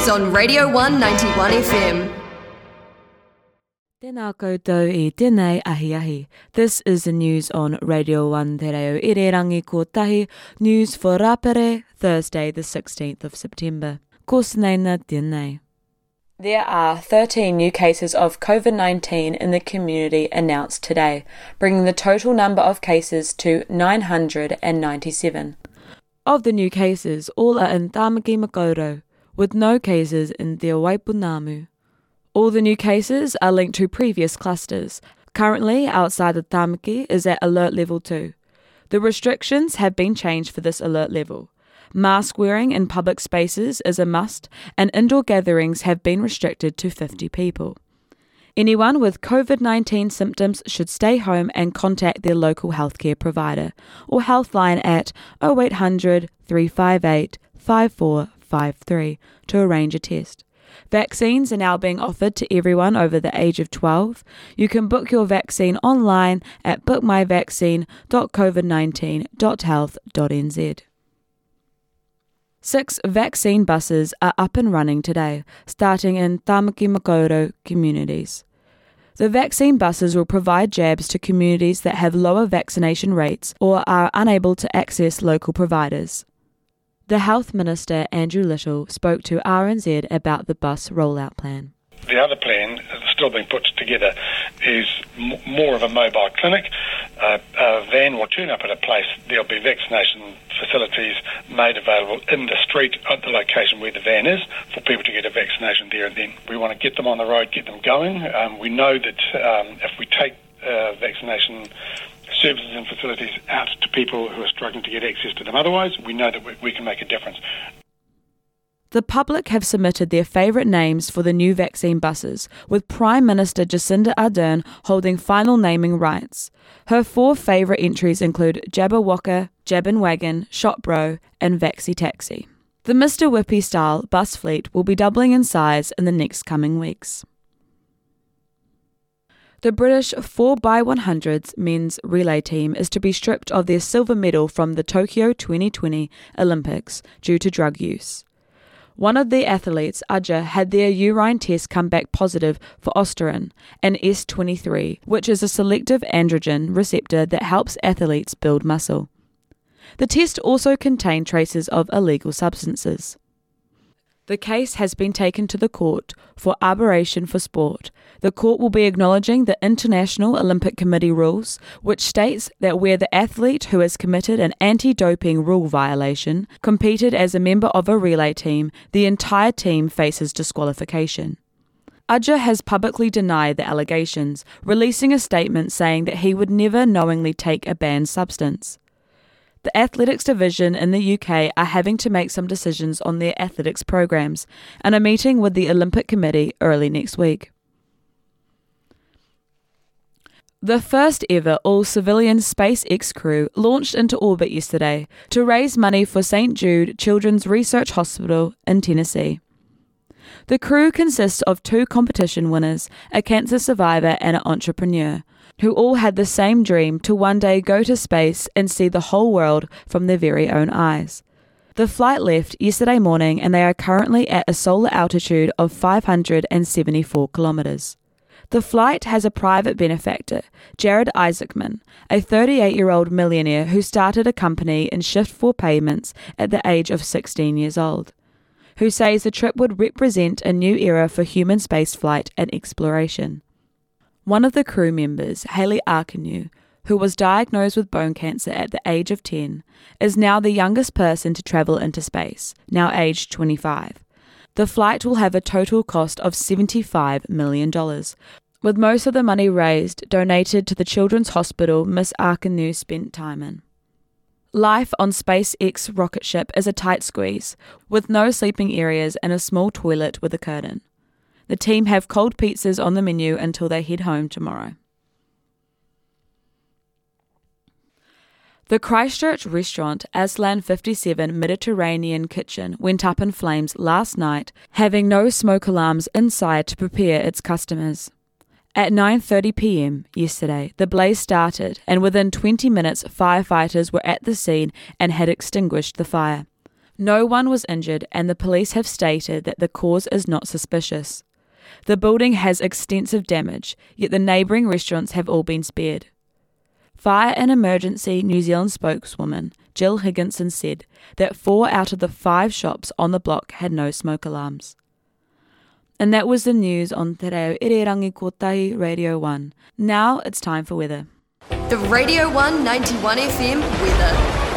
news on Radio 191 FM. Tēnā koutou i tēnei ahi ahi. This is the news on Radio 1 Te Reo Irirangi Kotahi, news for Rapere, Thursday the 16th of September. Ko sneina tēnei. There are 13 new cases of COVID 19 in the community announced today, bringing the total number of cases to 997. Of the new cases, all are in Tamaki Makaurau, with no cases in Te Waipunamu. All the new cases are linked to previous clusters. Currently, outside of Tamaki is at alert level 2. The restrictions have been changed for this alert level. Mask wearing in public spaces is a must, and indoor gatherings have been restricted to 50 people. Anyone with COVID 19 symptoms should stay home and contact their local healthcare provider or Healthline at 0800 358 5453 to arrange a test. Vaccines are now being offered to everyone over the age of 12. You can book your vaccine online at bookmyvaccine.covid19.health.nz. Six vaccine buses are up and running today, starting in Tamaki Makaurau communities. The vaccine buses will provide jabs to communities that have lower vaccination rates or are unable to access local providers. The Health Minister, Andrew Little, spoke to RNZ about the bus rollout plan. The other plan that's still being put together is m- more of a mobile clinic. Uh, a van will turn up at a place. There'll be vaccination facilities made available in the street at the location where the van is for people to get a vaccination there and then. We want to get them on the road, get them going. Um, we know that um, if we take uh, vaccination services and facilities out to people who are struggling to get access to them otherwise, we know that we, we can make a difference. The public have submitted their favourite names for the new vaccine buses, with Prime Minister Jacinda Ardern holding final naming rights. Her four favourite entries include Jabberwocky, Jabbin Wagon, Shot Bro, and Vaxi Taxi. The Mr. Whippy style bus fleet will be doubling in size in the next coming weeks. The British 4x100s men's relay team is to be stripped of their silver medal from the Tokyo 2020 Olympics due to drug use. One of the athletes, Ujah, had their urine test come back positive for ostarine, an S23, which is a selective androgen receptor that helps athletes build muscle. The test also contained traces of illegal substances. The case has been taken to the court for arbitration for sport. The court will be acknowledging the International Olympic Committee rules, which states that where the athlete who has committed an anti doping rule violation competed as a member of a relay team, the entire team faces disqualification. Ujah has publicly denied the allegations, releasing a statement saying that he would never knowingly take a banned substance. The athletics division in the UK are having to make some decisions on their athletics programs and are meeting with the Olympic Committee early next week. The first ever all civilian SpaceX crew launched into orbit yesterday to raise money for St. Jude Children's Research Hospital in Tennessee. The crew consists of two competition winners, a cancer survivor, and an entrepreneur, who all had the same dream to one day go to space and see the whole world from their very own eyes. The flight left yesterday morning and they are currently at a solar altitude of 574 kilometres. The flight has a private benefactor, Jared Isaacman, a 38 year old millionaire who started a company in shift 4 payments at the age of 16 years old, who says the trip would represent a new era for human spaceflight and exploration. One of the crew members, Hayley Arceneaux, who was diagnosed with bone cancer at the age of 10, is now the youngest person to travel into space, now aged 25. The flight will have a total cost of $75 million, with most of the money raised donated to the children's hospital Miss Arkenew spent time in. Life on SpaceX rocket ship is a tight squeeze, with no sleeping areas and a small toilet with a curtain. The team have cold pizzas on the menu until they head home tomorrow. The Christchurch restaurant Aslan 57 Mediterranean Kitchen went up in flames last night, having no smoke alarms inside to prepare its customers. At 9:30 p.m. yesterday, the blaze started, and within 20 minutes, firefighters were at the scene and had extinguished the fire. No one was injured, and the police have stated that the cause is not suspicious. The building has extensive damage, yet the neighbouring restaurants have all been spared. Fire and Emergency New Zealand spokeswoman Jill Higginson said that four out of the five shops on the block had no smoke alarms. And that was the news on Te Reo Irirangi Kotahi Radio 1. Now it's time for weather. The Radio 191 FM weather.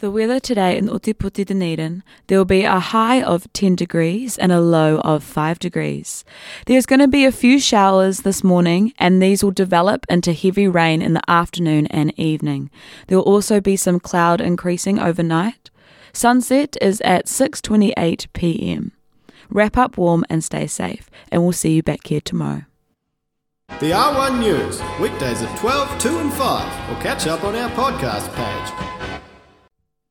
The weather today in Ōtepoti Dunedin, there will be a high of 10 degrees and a low of 5 degrees. There's going to be a few showers this morning and these will develop into heavy rain in the afternoon and evening. There will also be some cloud increasing overnight. Sunset is at 6:28 p.m. Wrap up warm and stay safe and we'll see you back here tomorrow. The R1 News, weekdays at 12, 2 and 5, or catch up on our podcast page.